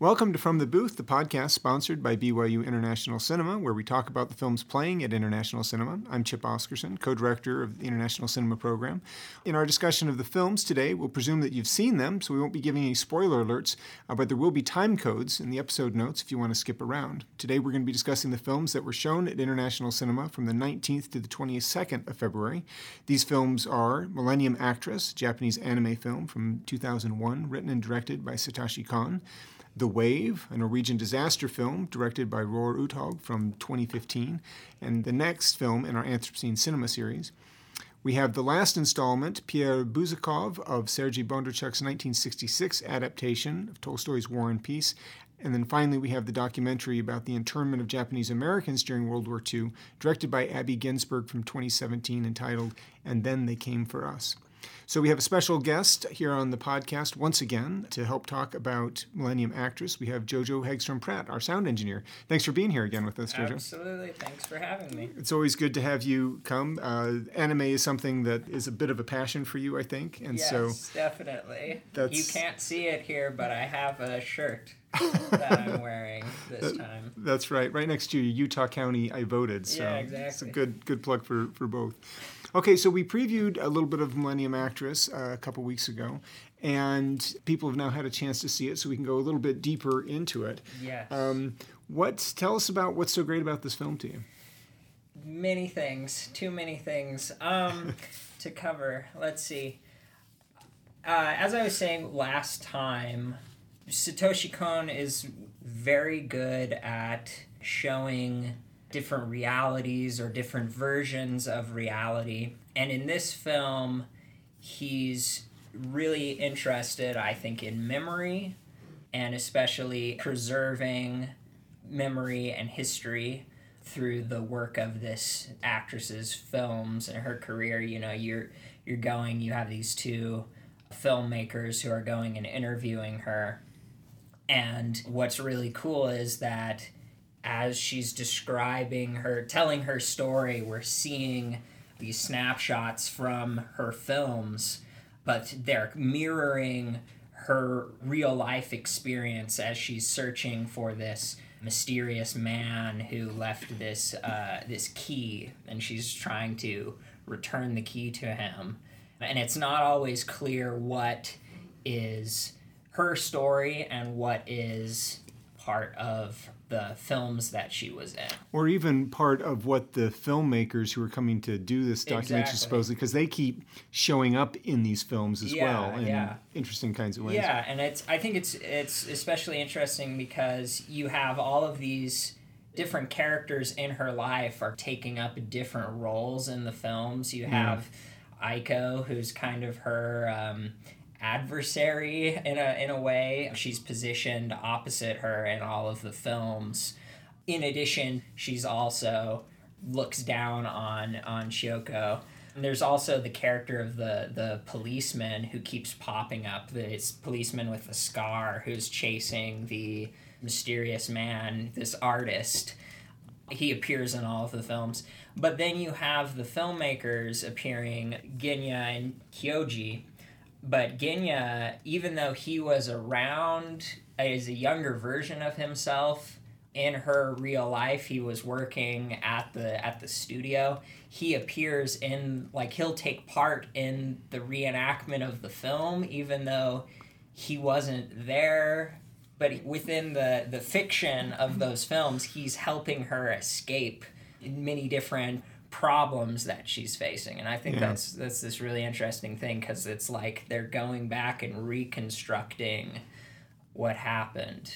Welcome to From the Booth, the podcast sponsored by BYU International Cinema, where we talk about the films playing at International Cinema. I'm Chip Oscarson, co director of the International Cinema Program. In our discussion of the films today, we'll presume that you've seen them, so we won't be giving any spoiler alerts, uh, but there will be time codes in the episode notes if you want to skip around. Today, we're going to be discussing the films that were shown at International Cinema from the 19th to the 22nd of February. These films are Millennium Actress, Japanese anime film from 2001, written and directed by Satoshi Kon. The Wave, a Norwegian disaster film directed by Roar Uthaug from 2015, and the next film in our Anthropocene Cinema series. We have the last installment, Pierre Bezukhov, of Sergei Bondarchuk's 1966 adaptation of Tolstoy's War and Peace. And then finally, we have the documentary about the internment of Japanese Americans during World War II, directed by Abby Ginzberg from 2017, entitled And Then They Came for Us. So we have a special guest here on the podcast once again to help talk about Millennium Actress. We have Jojo Hegstrom Pratt, our sound engineer. Thanks for being here again with us, Jojo. Absolutely. Thanks for having me. It's always good to have you come. Uh, anime is something that is a bit of a passion for you, I think, and yes, so definitely. That's... You can't see it here, but I have a shirt. That I'm wearing this time. That's right. Right next to you, Utah County, I voted. So yeah, exactly. It's a good good plug for, for both. Okay, so we previewed a little bit of Millennium Actress uh, a couple weeks ago, and people have now had a chance to see it, so we can go a little bit deeper into it. Yes. Um, what tell us about what's so great about this film to you? Many things, too many things um, to cover. Let's see. Uh, as I was saying last time, Satoshi Kon is very good at showing different realities or different versions of reality. And in this film, he's really interested, I think, in memory and especially preserving memory and history through the work of this actress's films and her career. You know, you're you're going, you have these two filmmakers who are going and interviewing her. And what's really cool is that as she's describing her, telling her story, we're seeing these snapshots from her films, but they're mirroring her real life experience as she's searching for this mysterious man who left this uh, this key, and she's trying to return the key to him. And it's not always clear what is her story and what is part of the films that she was in. Or even part of what the filmmakers who are coming to do this documentary exactly. supposedly, because they keep showing up in these films as yeah, well in yeah. interesting kinds of ways. Yeah, and it's I think it's it's especially interesting because you have all of these different characters in her life are taking up different roles in the films. You have yeah. Aiko, who's kind of her um, adversary in a in a way. She's positioned opposite her in all of the films. In addition, she's also looks down on on Chiyoko. And there's also the character of the the policeman who keeps popping up. This policeman with a scar who's chasing the mysterious man, this artist. He appears in all of the films. But then you have the filmmakers appearing, Genya and Kyoji, but Genya, even though he was around as a younger version of himself in her real life, he was working at the at the studio. He appears in like he'll take part in the reenactment of the film, even though he wasn't there. But within the the fiction of those films, he's helping her escape in many different problems that she's facing and i think yeah. that's that's this really interesting thing because it's like they're going back and reconstructing what happened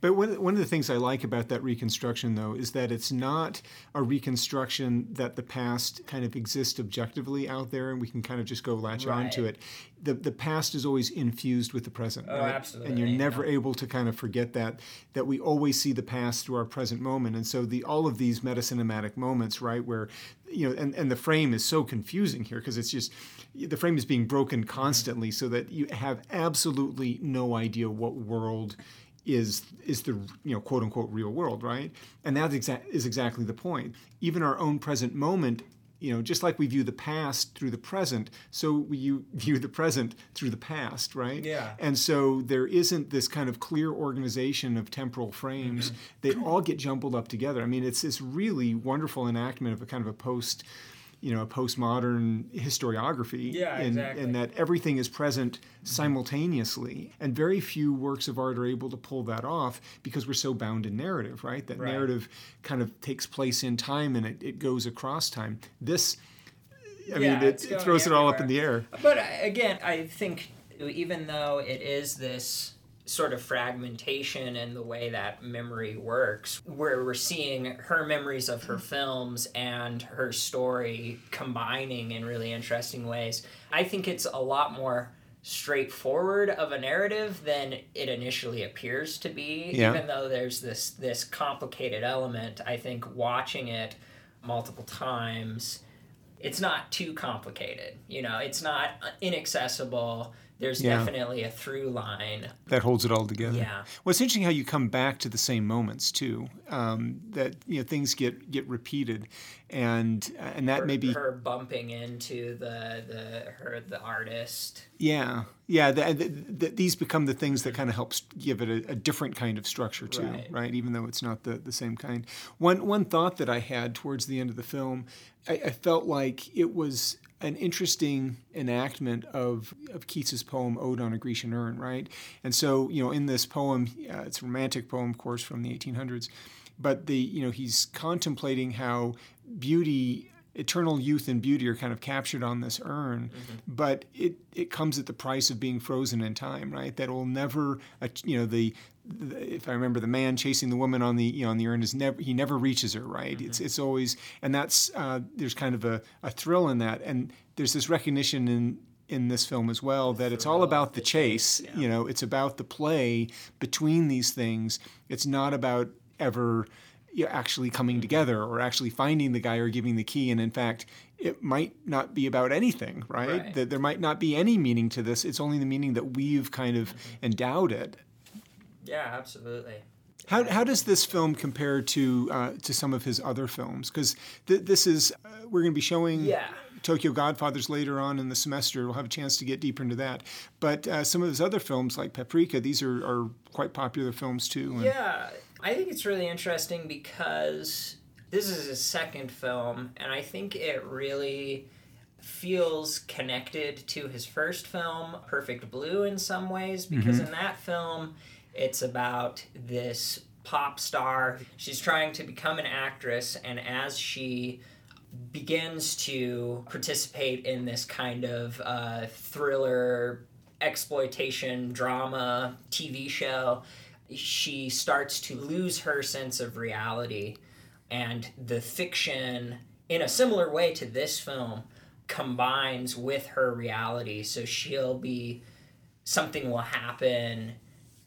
but one, one of the things I like about that reconstruction, though, is that it's not a reconstruction that the past kind of exists objectively out there and we can kind of just go latch right. on to it. The, the past is always infused with the present. Oh, right? absolutely. And you're never yeah. able to kind of forget that, that we always see the past through our present moment. And so the all of these meta cinematic moments, right, where, you know, and, and the frame is so confusing here because it's just, the frame is being broken constantly so that you have absolutely no idea what world is is the you know quote unquote real world, right? And that exa- is exactly the point. Even our own present moment you know, just like we view the past through the present, so we view the present through the past, right? Yeah. And so there isn't this kind of clear organization of temporal frames. Mm-hmm. They all get jumbled up together. I mean, it's this really wonderful enactment of a kind of a post you know a postmodern historiography yeah, in, exactly. in that everything is present simultaneously. And very few works of art are able to pull that off because we're so bound in narrative right? That Right. narrative kind of takes place in time and it, it goes across time. This i Yeah, mean it, it throws it all up in the air. But uh, again, I think even though it is this sort of fragmentation in the way that memory works, where we're seeing her memories of her mm-hmm. films and her story combining in really interesting ways, I think it's a lot more straightforward of a narrative than it initially appears to be Yeah. even though there's this this complicated element i think watching it multiple times it's not too complicated. You know, it's not inaccessible. There's Yeah. definitely a through line. that holds it all together Yeah. well it's interesting how you come back to the same moments too um, that you know things get get repeated and and that her, may be her bumping into the the her the artist. Yeah, yeah. The, the, the, these become the things that kind of helps give it a, a different kind of structure too, Right. right. Even though it's not the, the same kind. One one thought that I had towards the end of the film, I, I felt like it was an interesting enactment of of Keats's poem "Ode on a Grecian Urn," right? And so you know, in this poem, uh, it's a romantic poem, of course, from the 1800s, but the you know he's contemplating how beauty eternal youth and beauty are kind of captured on this urn, but it, it comes at the price of being frozen in time, right? That will never, you know, the, the if I remember, the man chasing the woman on the you know on the urn is never he never reaches her, right? It's it's always and that's uh, there's kind of a, a thrill in that, and there's this recognition in in this film as well that it's all about the chase. chase, You know, it's about the play between these things. It's not about ever you know, actually coming together or actually finding the guy or giving the key. And in fact, it might not be about anything, right? Right. That there might not be any meaning to this. It's only the meaning that we've kind of endowed it. Yeah, absolutely. How, how does this film compare to uh, to some of his other films? Because th- this is uh, we're going to be showing Yeah. Tokyo Godfathers later on in the semester. We'll have a chance to get deeper into that. But uh, some of his other films, like Paprika, these are, are quite popular films too. And- Yeah, I think it's really interesting because this is his second film, and I think it really feels connected to his first film, Perfect Blue, in some ways, because in that film, it's about this pop star. She's trying to become an actress, and as she begins to participate in this kind of uh, thriller exploitation drama TV show, she starts to lose her sense of reality. And the fiction, in a similar way to this film, combines with her reality. So she'll be, something will happen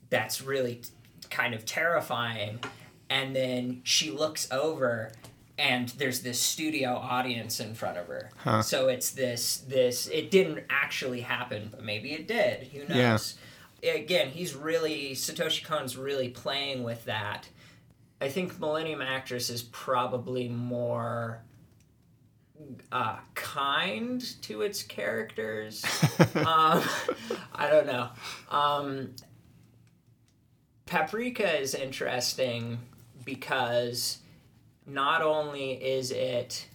that's really t- kind of terrifying. And then she looks over and there's this studio audience in front of her. Huh. So it's this this it didn't actually happen, but maybe it did. Who Yeah. Again, he's really Satoshi Kon's really playing with that. I think Millennium Actress is probably more uh, kind to its characters. um, I don't know. Um, Paprika is interesting because not only is it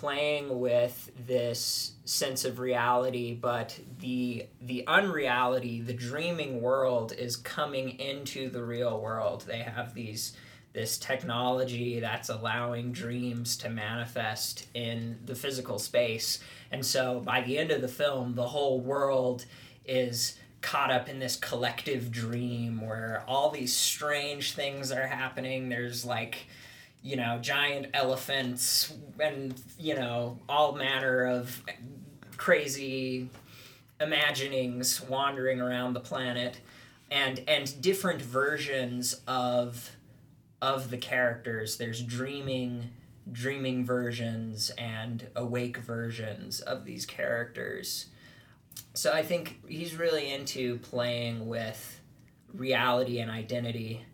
playing with this sense of reality, but the the unreality, the dreaming world is coming into the real world. They have these this technology that's allowing dreams to manifest in the physical space. And so by the end of the film, the whole world is caught up in this collective dream where all these strange things are happening. There's like you know, giant elephants and, you know, all manner of crazy imaginings wandering around the planet and and different versions of of the characters. There's dreaming dreaming versions and awake versions of these characters. So I think he's really into playing with reality and identity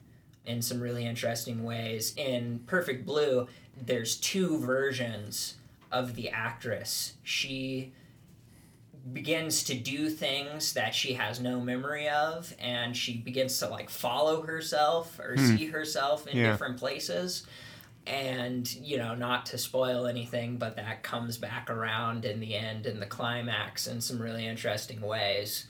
in some really interesting ways. In Perfect Blue, there's two versions of the actress. She begins to do things that she has no memory of and she begins to like follow herself or hmm. see herself in yeah. different places and you know not to spoil anything but that comes back around in the end in the climax in some really interesting ways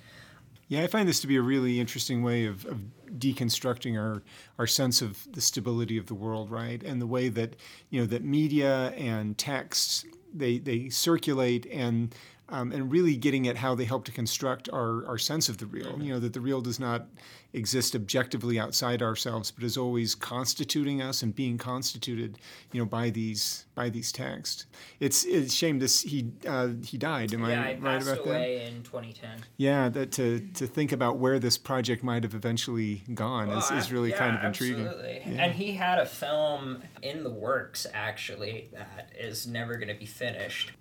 yeah i find this to be a really interesting way of, of deconstructing our our sense of the stability of the world right? And the way that you know that media and texts they they circulate and um, and really getting at how they help to construct our, our sense of the real. Mm-hmm. You know, that the real does not exist objectively outside ourselves, but is always constituting us and being constituted, you know, by these by these texts. It's it's a shame this he uh, he died. Am yeah, I right about away that? in 2010. Yeah, that to to think about where this project might have eventually gone well, is, is really yeah, kind of intriguing. Absolutely. Yeah. And he had a film in the works actually that is never going to be finished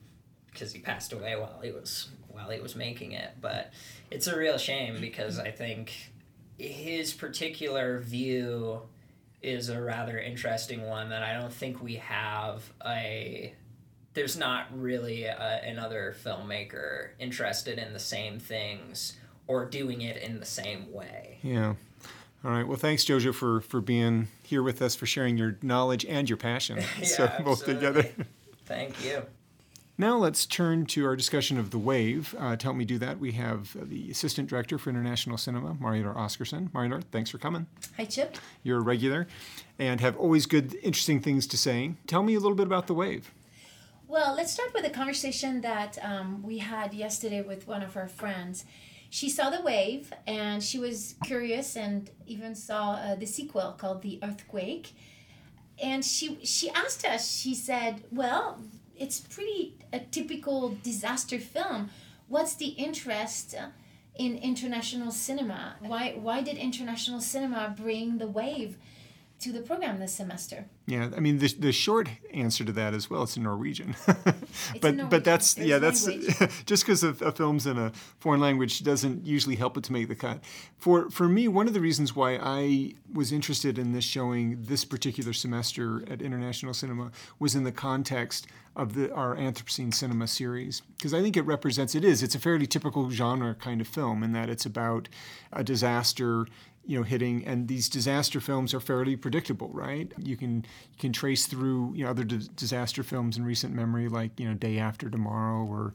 because he passed away while he was while he was making it. But it's a real shame because I think his particular view is a rather interesting one that I don't think we have a there's not really a, another filmmaker interested in the same things or doing it in the same way. Yeah. All right. Well, thanks, Jojo, for for being here with us, for sharing your knowledge and your passion. yeah, so both together. Thank you. Now let's turn to our discussion of The Wave. Uh, to help me do that, we have the Assistant Director for International Cinema, Marjolein Oscarson. Marjolein, thanks for coming. Hi, Chip. You're a regular and have always good, interesting things to say. Tell me a little bit about The Wave. Well, let's start with a conversation that um, we had yesterday with one of our friends. She saw The Wave and she was curious and even saw uh, the sequel called The Earthquake. And she, she asked us, she said, Well, it's pretty a typical disaster film. What's the interest uh, in international cinema? Why why did international cinema bring the wave to the program this semester? Yeah, I mean the, the short answer to that as well. It's in Norwegian, but Norwegian. but that's There's yeah that's just because a, a film's in a foreign language doesn't usually help it to make the cut. For for me, one of the reasons why I was interested in this showing this particular semester at International Cinema was in the context of the, our Anthropocene cinema series because I think it represents it is it's a fairly typical genre kind of film in that it's about a disaster you know hitting and these disaster films are fairly predictable right? You can you can trace through you know other d- disaster films in recent memory like you know day after tomorrow or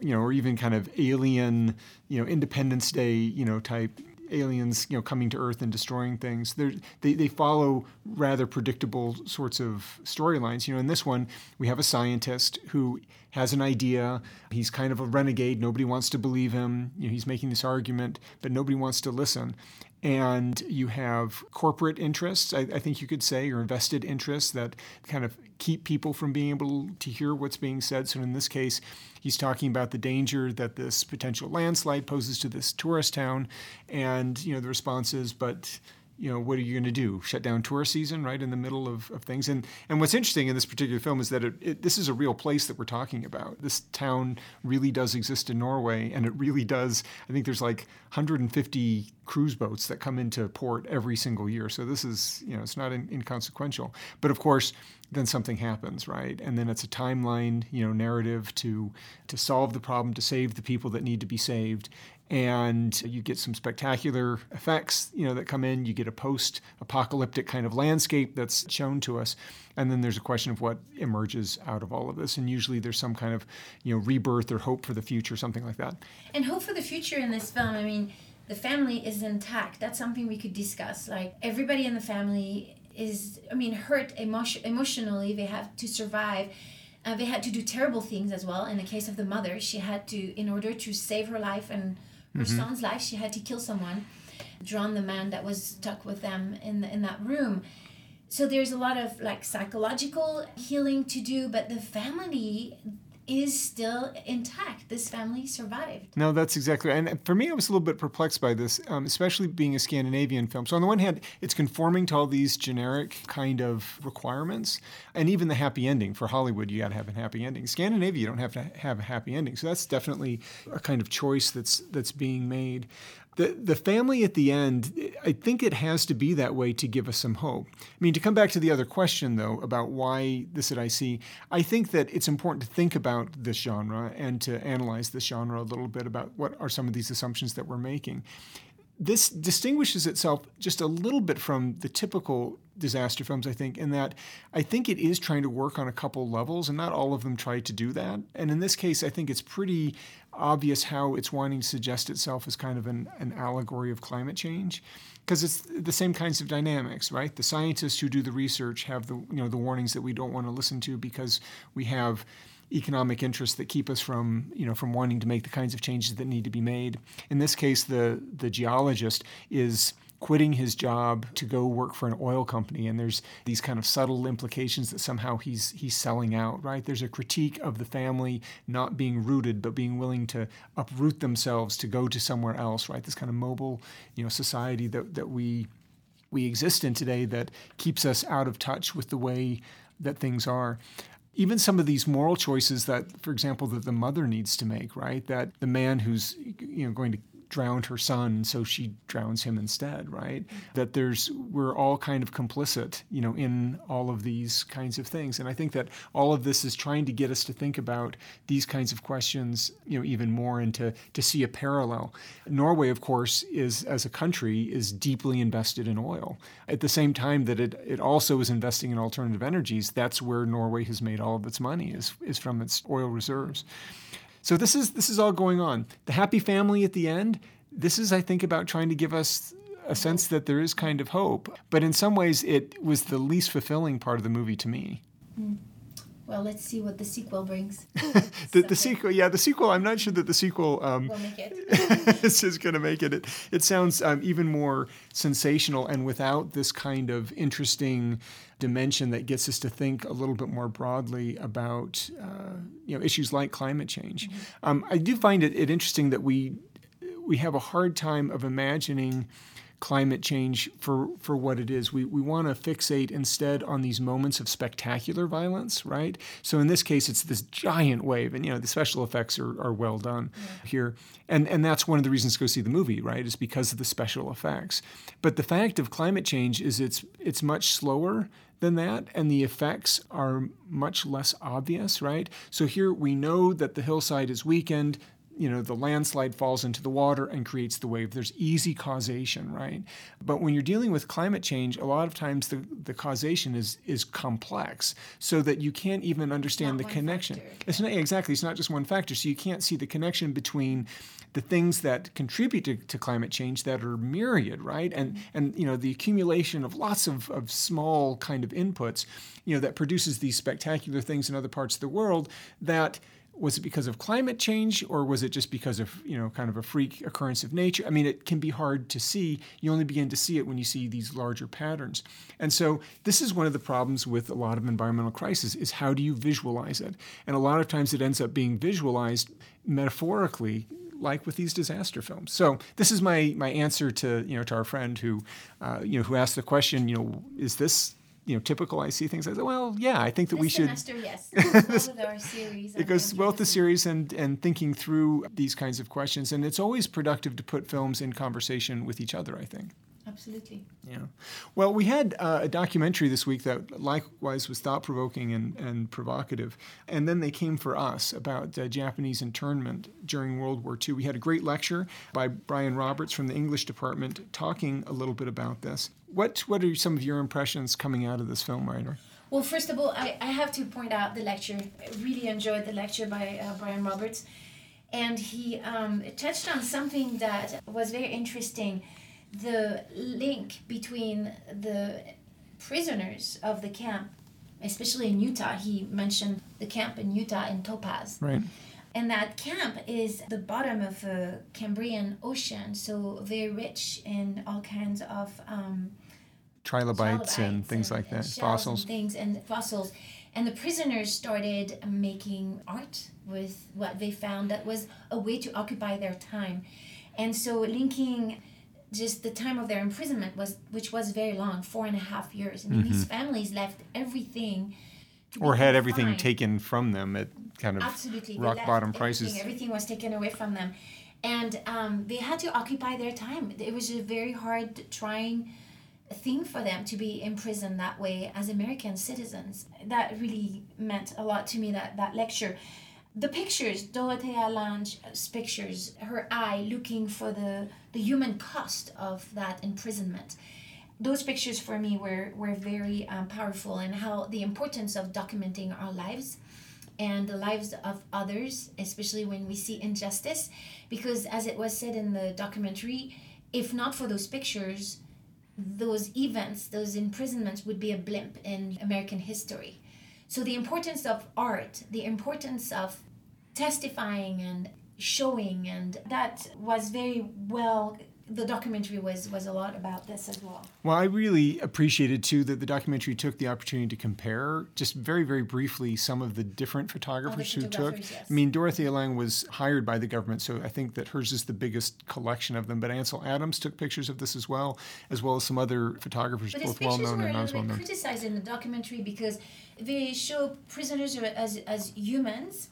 you know or even kind of alien you know independence day you know type aliens you know coming to earth and destroying things. They're, they they follow rather predictable sorts of storylines. You know in this one we have a scientist who has an idea. He's kind of a renegade. Nobody wants to believe him. You know he's making this argument but nobody wants to listen and you have corporate interests, I, I, think you could say, or invested interests that kind of keep people from being able to hear what's being said. So in this case, he's talking about the danger that this potential landslide poses to this tourist town, and you know the response is, but you know, what are you going to do? Shut down tourist season right in the middle of, of things? And and what's interesting in this particular film is that it, it, this is a real place that we're talking about. This town really does exist in Norway, and it really does. I think there's like 150 cruise boats that come into port every single year. So this is, you know, it's not in, inconsequential. But of course, then something happens, right? And then it's a timeline, you know, narrative to to solve the problem, to save the people that need to be saved, and you get some spectacular effects you know that come in. You get a post apocalyptic kind of landscape that's shown to us. And then there's a question of what emerges out of all of this. And usually there's some kind of you know rebirth or hope for the future something like that. And hope for the future in this film i mean the family is intact. That's something we could discuss. Like everybody in the family is i mean hurt emotion, emotionally. They have to survive. Uh, they had to do terrible things as well. In the case of the mother she had to in order to save her life and her mm-hmm. son's life. She had to kill someone, drown the man that was stuck with them in the, in that room. So there's a lot of like psychological healing to do, but the family is still intact. This family survived. No, that's exactly right. And for me, I was a little bit perplexed by this, um, especially being a Scandinavian film. So, on the one hand, it's conforming to all these generic kind of requirements. And even the happy ending for Hollywood, you got to have a happy ending. Scandinavia, you don't have to have a happy ending. So, that's definitely a kind of choice that's, that's being made. The the family at the end i think it has to be that way to give us some hope i mean to come back to the other question though about why this at ic i think that it's important to think about this genre and to analyze this genre a little bit about what are some of these assumptions that we're making this distinguishes itself just a little bit from the typical disaster films, I think, in that I think it is trying to work on a couple levels, and not all of them try to do that. And in this case, I think it's pretty obvious how it's wanting to suggest itself as kind of an, an allegory of climate change because it's the same kinds of dynamics, right? The scientists who do the research have the you know the warnings that we don't want to listen to because we have economic interests that keep us from you know from wanting to make the kinds of changes that need to be made. In this case, the the geologist is quitting his job to go work for an oil company and there's these kind of subtle implications that somehow he's he's selling out right? There's a critique of the family not being rooted but being willing to uproot themselves to go to somewhere else right? This kind of mobile you know society that that we we exist in today that keeps us out of touch with the way that things are. Even some of these moral choices that for example that the mother needs to make right? That the man who's you know going to drowned her son, so she drowns him instead, right? That there's we're all kind of complicit, you know, in all of these kinds of things. And I think that all of this is trying to get us to think about these kinds of questions, you know, even more and to, to see a parallel. Norway, of course, is as a country is deeply invested in oil. At the same time that it, it also is investing in alternative energies, that's where Norway has made all of its money is, is from its oil reserves. So this is this is all going on. The happy family at the end. This is, I think, about trying to give us a sense that there is kind of hope. But in some ways, it was the least fulfilling part of the movie to me. Mm. Well, let's see what the sequel brings. the, the sequel, yeah, the sequel. I'm not sure that the sequel um, will make it. is going to make it. It, it sounds um, even more sensational and without this kind of interesting dimension that gets us to think a little bit more broadly about uh, you know issues like climate change. Mm-hmm. Um, I do find it, it interesting that we we have a hard time of imagining climate change for, for what it is. We, we want to fixate instead on these moments of spectacular violence, right? So in this case, it's this giant wave, and you know the special effects are, are well done yeah. here, and and that's one of the reasons to go see the movie, right? Is because of the special effects. But the fact of climate change is it's it's much slower than that, and the effects are much less obvious, right? So here we know that the hillside is weakened, you know the landslide falls into the water and creates the wave there's easy causation right but when you're dealing with climate change a lot of times the, the causation is is complex so that you can't even understand the connection factor. it's not exactly it's not just one factor so you can't see the connection between the things that contribute to, to climate change that are myriad right and mm-hmm. and you know the accumulation of lots of, of small kind of inputs you know that produces these spectacular things in other parts of the world that was it because of climate change or was it just because of you know kind of a freak occurrence of nature? I mean it can be hard to see. You only begin to see it when you see these larger patterns. And so this is one of the problems with a lot of environmental crisis is how do you visualize it? And a lot of times it ends up being visualized metaphorically like with these disaster films. So this is my my answer to you know to our friend who uh, you know who asked the question you know is this you know typical IC things. I say, well, yeah, I think that this we should. Semester, yes, our series. It goes well with the series and and thinking through these kinds of questions, and it's always productive to put films in conversation with each other. I think. Absolutely. Yeah. Well, we had uh, a documentary this week that likewise was thought provoking and, and provocative. And then they came for us about uh, Japanese internment during World War II. We had a great lecture by Brian Roberts from the English department talking a little bit about this. What, what are some of your impressions coming out of this film, Ryder? Well, first of all, I, I have to point out the lecture. I really enjoyed the lecture by uh, Brian Roberts. And he um, touched on something that was very interesting the link between the prisoners of the camp, especially in Utah. He mentioned the camp in Utah in Topaz. Right. And that camp is the bottom of a Cambrian ocean, so very rich in all kinds of um, trilobites, trilobites and things and, like that, fossils. And things and fossils. And the prisoners started making art with what they found that was a way to occupy their time. And so linking just the time of their imprisonment was which was very long four and a half years i mean mm-hmm. these families left everything or had everything taken from them at kind of Absolutely. rock bottom prices everything was taken away from them and um, they had to occupy their time. It was a very hard trying thing for them to be imprisoned that way as American citizens. That really meant a lot to me. That that lecture. The pictures, Dorothea Lange's pictures, her eye looking for the, the human cost of that imprisonment. Those pictures for me were were very um, powerful and how the importance of documenting our lives and the lives of others especially when we see injustice because as it was said in the documentary if not for those pictures those events those imprisonments would be a blimp in american history. So the importance of art the importance of testifying and showing and that was very well the documentary was was a lot about this as well. Well, I really appreciated too that the documentary took the opportunity to compare just very very briefly some of the different photographers who took. Yes. I mean, Dorothea Lange was hired by the government, so I think that hers is the biggest collection of them. But Ansel Adams took pictures of this as well, as well as some other photographers, but both well known and not as well known. Criticized in the documentary because they show prisoners as as humans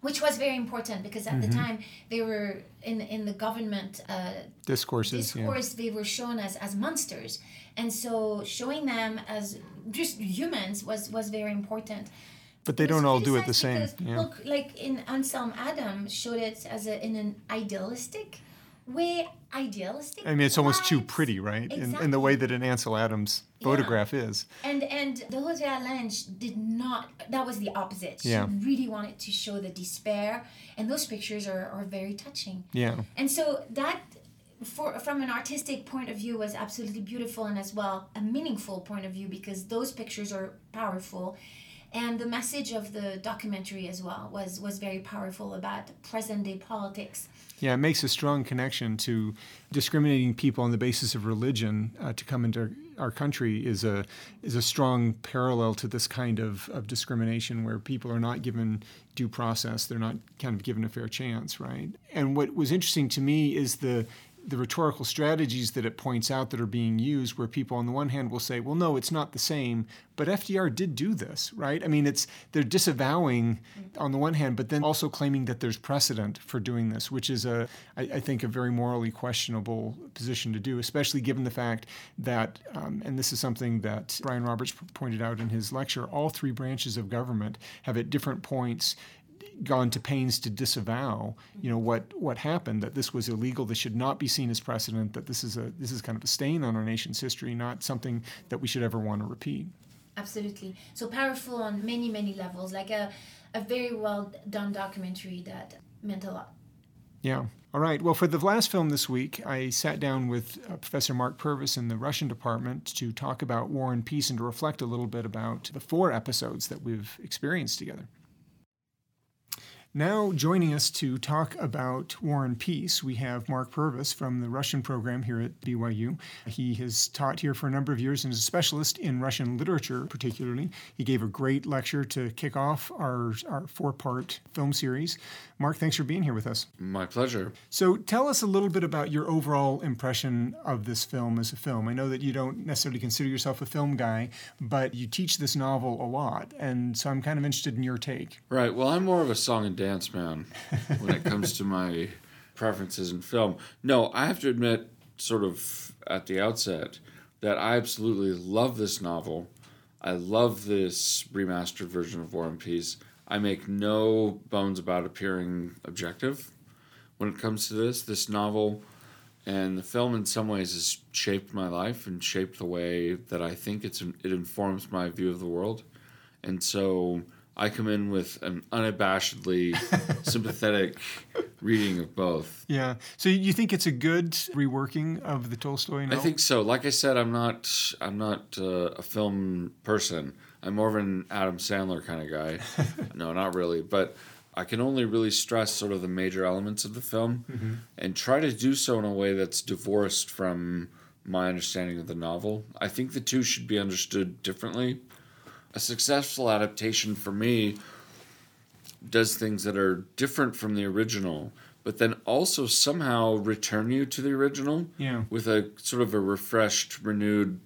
which was very important because at mm-hmm. the time they were in in the government uh, discourses discourse yeah. they were shown as as monsters and so showing them as just humans was was very important but they don't all do it the same because, yeah. look like in Ansel adam showed it as a, in an idealistic way idealistic. I mean, it's almost too pretty, right? Exactly. In, in the way that an Ansel Adams photograph yeah. is. And and the Jose Lange did not. That was the opposite. She yeah. really wanted to show the despair, and those pictures are, are very touching. Yeah. And so that. For, from an artistic point of view was absolutely beautiful and as well a meaningful point of view because those pictures are powerful and the message of the documentary as well was was very powerful about present day politics yeah, it makes a strong connection to discriminating people on the basis of religion uh, to come into our country is a is a strong parallel to this kind of, of discrimination where people are not given due process, they're not kind of given a fair chance, right? And what was interesting to me is the the rhetorical strategies that it points out that are being used, where people on the one hand will say, well, no, it's not the same, but FDR did do this, right? I mean, it's they're disavowing on the one hand, but then also claiming that there's precedent for doing this, which is a, I, I think, a very morally questionable position to do, especially given the fact that, um, and this is something that Brian Roberts pointed out in his lecture, all three branches of government have at different points gone to pains to disavow, you know, what what happened. That this was illegal. This should not be seen as precedent. That this is a this is kind of a stain on our nation's history, not something that we should ever want to repeat. Absolutely. So powerful on many many levels. Like a a very well done documentary that meant a lot. Yeah. All right. Well, for the last film this week, I sat down with uh, Professor Mark Purvis in the Russian department to talk about War and Peace and to reflect a little bit about the four episodes that we've experienced together. Now, joining us to talk about War and Peace, we have Mark Purvis from the Russian program here at BYU. He has taught here for a number of years and is a specialist in Russian literature, particularly. He gave a great lecture to kick off our, our four part film series. Mark, thanks for being here with us. My pleasure. So, tell us a little bit about your overall impression of this film as a film. I know that you don't necessarily consider yourself a film guy, but you teach this novel a lot. And so I'm kind of interested in your take. Right. Well, I'm more of a song and dance man when it comes to my preferences in film. No, I have to admit, sort of at the outset, that I absolutely love this novel. I love this remastered version of War and Peace. I make no bones about appearing objective when it comes to this. This novel and the film, in some ways, has shaped my life and shaped the way that I think it's it informs my view of the world. And so I come in with an unabashedly sympathetic reading of both. Yeah. So you think it's a good reworking of the Tolstoy novel? I think so. Like I said, I'm not I'm not uh, a film person. I'm more of an Adam Sandler kind of guy. no, not really, but I can only really stress sort of the major elements of the film mm-hmm. and try to do so in a way that's divorced from my understanding of the novel. I think the two should be understood differently. A successful adaptation for me does things that are different from the original, but then also somehow return you to the original yeah. with a sort of a refreshed, renewed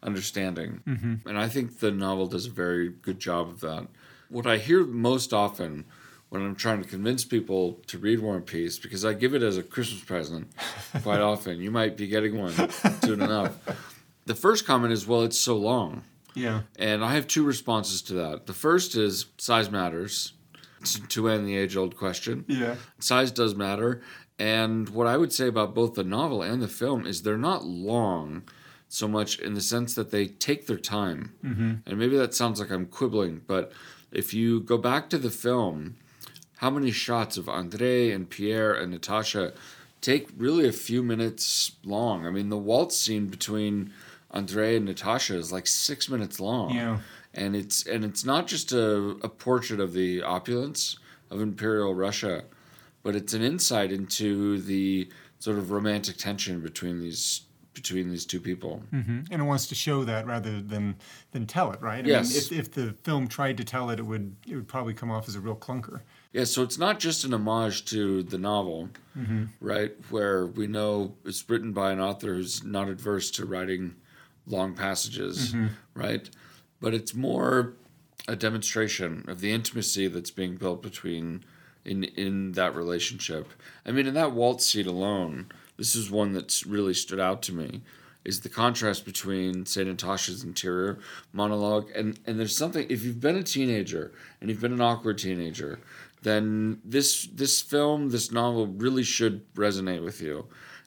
understanding. Mm-hmm. And I think the novel does a very good job of that. What I hear most often when I'm trying to convince people to read War and Peace because I give it as a Christmas present quite often. You might be getting one soon enough. The first comment is, well, it's so long. Yeah. And I have two responses to that. The first is size matters to- end the age old question. Yeah. Size does matter. And what I would say about both the novel and the film is they're not long so much in the sense that they take their time. Mm-hmm. And maybe that sounds like I'm quibbling, but if you go back to the film, how many shots of Andre and Pierre and Natasha take really a few minutes long? I mean, the waltz scene between Andre and Natasha is like six minutes long Yeah. and it's and it's not just a, a portrait of the opulence of imperial Russia, but it's an insight into the sort of romantic tension between these between these two people. hmm And it wants to show that rather than than tell it, right? I Yes. Mean, if, if the film tried to tell it, it would it would probably come off as a real clunker. Yeah, so it's not just an homage to the novel, right? Where we know it's written by an author who's not adverse to writing long passages, mm-hmm. right? But it's more a demonstration of the intimacy that's being built between in in that relationship. I mean, in that waltz scene alone, this is one that's really stood out to me. Is the contrast between say Natasha's interior monologue and and there's something if you've been a teenager and you've been an awkward teenager, then this this film this novel really should resonate with you.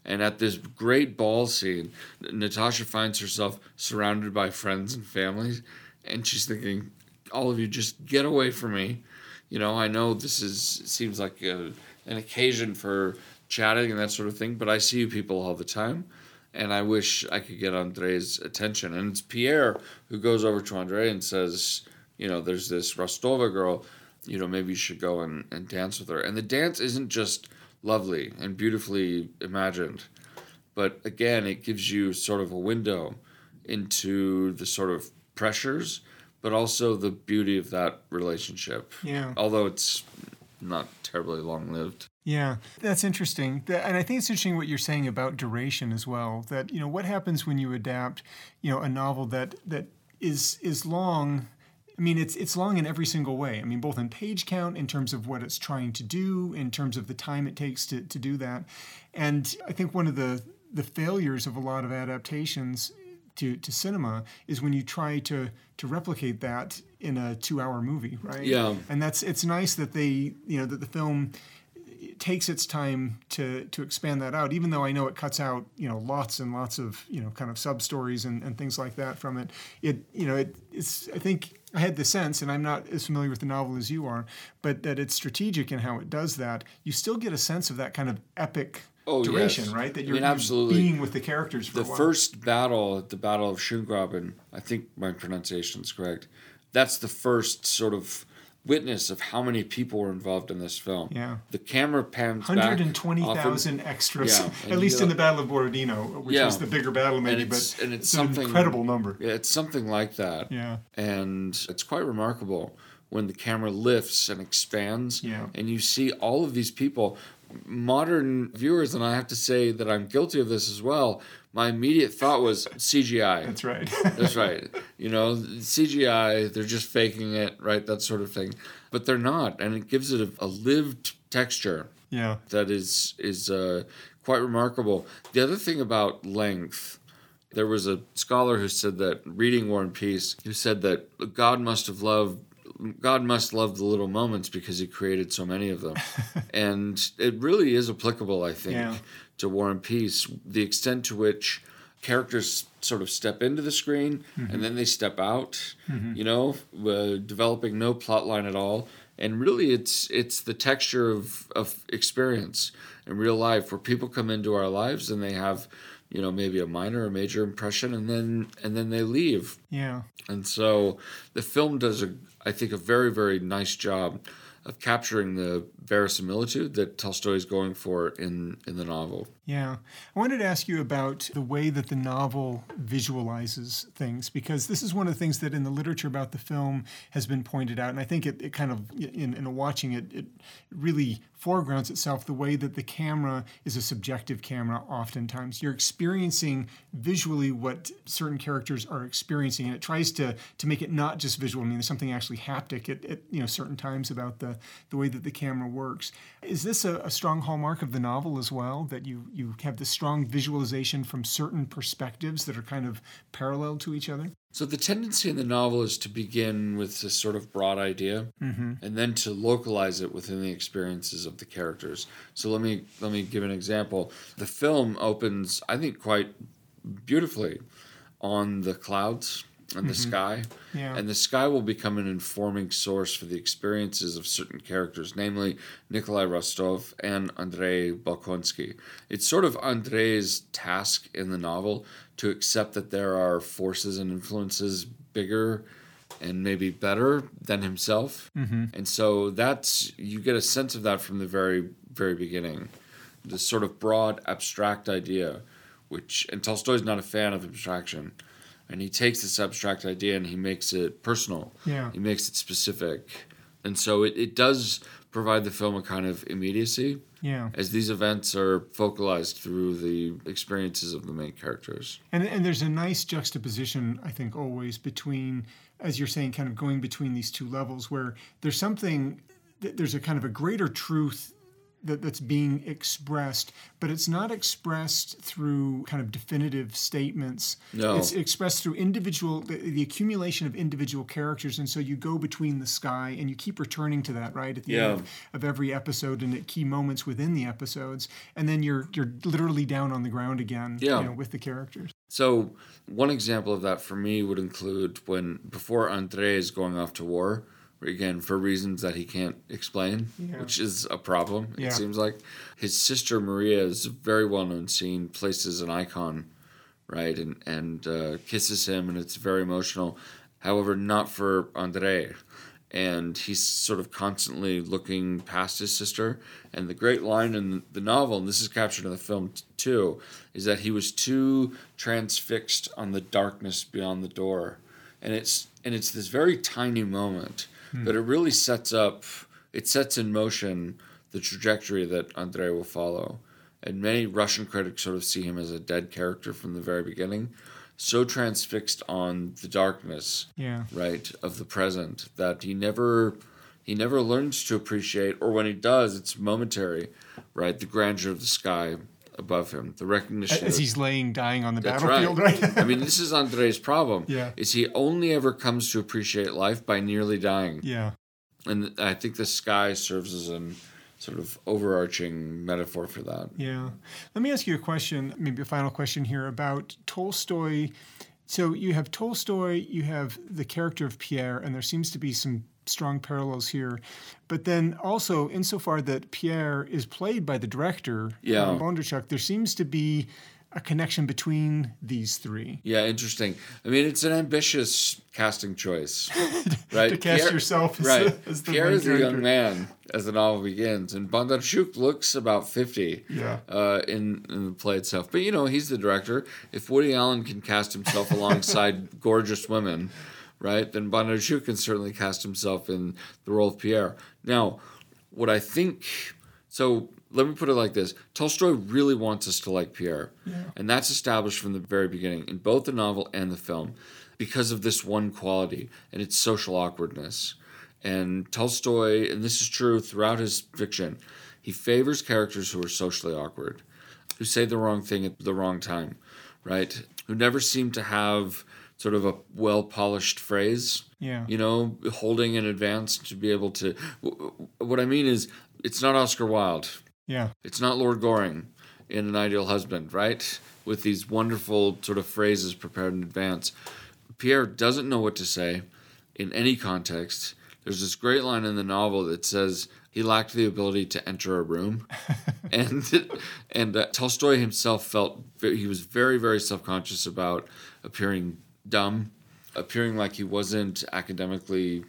And at this great ball scene, Natasha finds herself surrounded by friends and families, and she's thinking, "All of you, just get away from me." You know, I know this is seems like a, an occasion for chatting and that sort of thing, but I see you people all the time, and I wish I could get Andre's attention. And it's Pierre who goes over to Andre and says, "You know, there's this Rostova girl. You know, maybe you should go and, and dance with her." And the dance isn't just lovely and beautifully imagined, but again, it gives you sort of a window into the sort of pressures, but also the beauty of that relationship. Yeah. Although it's not terribly long lived. Yeah, that's interesting. And I think it's interesting what you're saying about duration as well. That you know what happens when you adapt, you know, a novel that that is is long. I mean, it's it's long in every single way. I mean, both in page count, in terms of what it's trying to do, in terms of the time it takes to, to do that. And I think one of the the failures of a lot of adaptations to, to cinema is when you try to to replicate that in a two hour movie, right? Yeah. And that's it's nice that they you know that the film takes its time to to expand that out even though i know it cuts out you know lots and lots of you know kind of sub stories and, and things like that from it it you know it, it's i think i had the sense and i'm not as familiar with the novel as you are but that it's strategic in how it does that you still get a sense of that kind of epic Oh, duration yes. right that you're, mean, you're absolutely. being with the characters for The a while. first battle, the Battle of Schöngraben, I think my pronunciation is correct. That's the first sort of witness of how many people were involved in this film. Yeah. The camera pans back. 120,000 extras, Yeah, at least in the Battle of Borodino, which Yeah. was the bigger battle, maybe, it's- but and it's it's an something- incredible number. Yeah, it's something like that. Yeah. And it's quite remarkable when the camera lifts and expands. Yeah. And you see all of these people. Modern viewers, and I have to say that I'm guilty of this as well. My immediate thought was CGI. That's right. That's right. You know, CGI, they're just faking it, right? That sort of thing. But they're not, and it gives it a, a lived texture yeah. that is is uh, quite remarkable. The other thing about length, there was a scholar who said that reading War and Peace, who said that God must have loved. God must love the little moments because he created so many of them. and it really is applicable, I think, Yeah. To War and Peace. The extent to which characters sort of step into the screen and then they step out, you know, uh, developing no plot line at all. And really, it's it's the texture of, of experience in real life where people come into our lives and they have, you know, maybe a minor or major impression and then and then they leave. Yeah. And so the film does a I think a very very nice job of capturing the verisimilitude that Tolstoy is going for in in the novel. Yeah. I wanted to ask you about the way that the novel visualizes things, because this is one of the things that in the literature about the film has been pointed out. And I think it, it kind of, in, in watching it, it really foregrounds itself the way that the camera is a subjective camera oftentimes. You're experiencing visually what certain characters are experiencing, and it tries to, to make it not just visual. I mean, there's something actually haptic at, at you know certain times about the, the way that the camera works. Is this a, a strong hallmark of the novel as well, that you, you have this strong visualization from certain perspectives that are kind of parallel to each other? So the tendency in the novel is to begin with this sort of broad idea, mm-hmm. and then to localize it within the experiences of the characters. So let me let me give an example. The film opens, I think, quite beautifully on the clouds and the Mhm. sky, Yeah. and the sky will become an informing source for the experiences of certain characters, namely Nikolai Rostov and Andrei Bolkonsky. It's sort of Andrei's task in the novel to accept that there are forces and influences bigger and maybe better than himself. mm-hmm. And so that's you get a sense of that from the very very beginning. This sort of broad abstract idea, which and Tolstoy's not a fan of abstraction. And he takes this abstract idea and he makes it personal. Yeah. He makes it specific. And so it, it does provide the film a kind of immediacy Yeah. as these events are focalized through the experiences of the main characters. And, and there's a nice juxtaposition, I think, always between, as you're saying, kind of going between these two levels where there's something, th- there's a kind of a greater truth that, that's being expressed, but it's not expressed through kind of definitive statements. No. It's expressed through individual, the, the accumulation of individual characters. And so you go between the sky and you keep returning to that, right? At the Yeah. end of, of every episode and at key moments within the episodes. And then you're, you're literally down on the ground again Yeah. you know, with the characters. So one example of that for me would include when before Andre is going off to war, again for reasons that he can't explain, Yeah. which is a problem. Yeah. It seems like his sister Maria is a very well known scene, placed as an icon, right, and and uh, kisses him, and it's very emotional. However, not for Andre. And he's sort of constantly looking past his sister. And the great line in the novel, and this is captured in the film t- too, is that he was too transfixed on the darkness beyond the door. And it's and it's this very tiny moment, Hmm. but it really sets up it sets in motion the trajectory that Andrei will follow. And many Russian critics sort of see him as a dead character from the very beginning, so transfixed on the darkness Yeah. right of the present that he never he never learns to appreciate or when he does it's momentary right the grandeur of the sky above him the recognition As of- he's laying dying on the battlefield, right? i mean this is andre's problem Yeah. is he only ever comes to appreciate life by nearly dying yeah. and i think the sky serves as an sort of overarching metaphor for that Yeah. Let me ask you a question, maybe a final question here about Tolstoy. So you have Tolstoy, you have the character of Pierre, and there seems to be some strong parallels here. But then also, insofar that Pierre is played by the director, Yeah. Bondarchuk, there seems to be a connection between these three. yeah interesting i mean it's an ambitious casting choice right to cast Pierre- yourself as, right. the, as the Pierre is a young man as the novel begins, and Bondarchuk looks about 50 Yeah. uh, in, in the play itself. But, you know, he's the director. If Woody Allen can cast himself alongside gorgeous women, right, then Bondarchuk can certainly cast himself in the role of Pierre. Now, what I think... So let me put it like this Tolstoy really wants us to like Pierre. And that's established from the very beginning in both the novel and the film because of this one quality, and it's social awkwardness. And Tolstoy, and this is true throughout his fiction, he favors characters who are socially awkward, who say the wrong thing at the wrong time, right? Who never seem to have sort of a well polished phrase Yeah. you know, holding in advance to be able to. What I mean is, it's not Oscar Wilde. Yeah. It's not Lord Goring in An Ideal Husband, right? With these wonderful sort of phrases prepared in advance. Pierre doesn't know what to say in any context. There's this great line in the novel that says he lacked the ability to enter a room, and and uh, Tolstoy himself felt he was very very self conscious about appearing dumb, appearing like he wasn't academically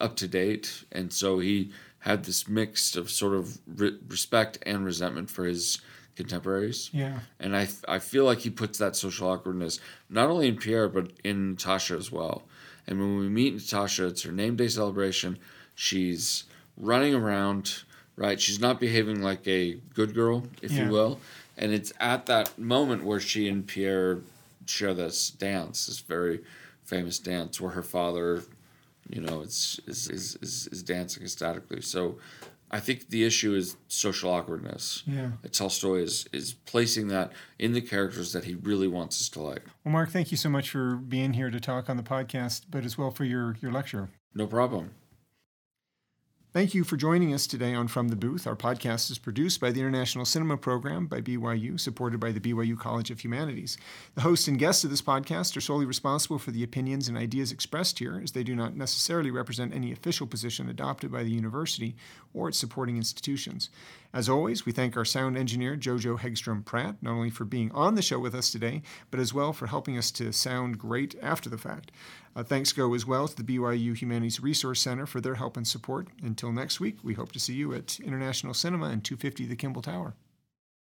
up to date, and so he had this mix of sort of re- respect and resentment for his contemporaries. Yeah. And I, I feel like he puts that social awkwardness not only in Pierre, but in Natasha as well. And when we meet Natasha, it's her name day celebration. She's running around, right? She's not behaving like a good girl, if Yeah. you will. And it's at that moment where she and Pierre share this dance, this very famous dance where her father, you know, is is, is, is, is dancing ecstatically. So I think the issue is social awkwardness. Yeah. Tolstoy is is placing that in the characters that he really wants us to like. Well, Mark, thank you so much for being here to talk on the podcast, but as well for your, your lecture. No problem. Thank you for joining us today on From the Booth. Our podcast is produced by the International Cinema Program by BYU, supported by the BYU College of Humanities. The hosts and guests of this podcast are solely responsible for the opinions and ideas expressed here, as they do not necessarily represent any official position adopted by the university or its supporting institutions. As always, we thank our sound engineer, Jojo Hegstrom Pratt, not only for being on the show with us today, but as well for helping us to sound great after the fact. Uh, thanks go as well to the BYU Humanities Resource Center for their help and support. Until next week, we hope to see you at International Cinema and 250 the Kimball Tower.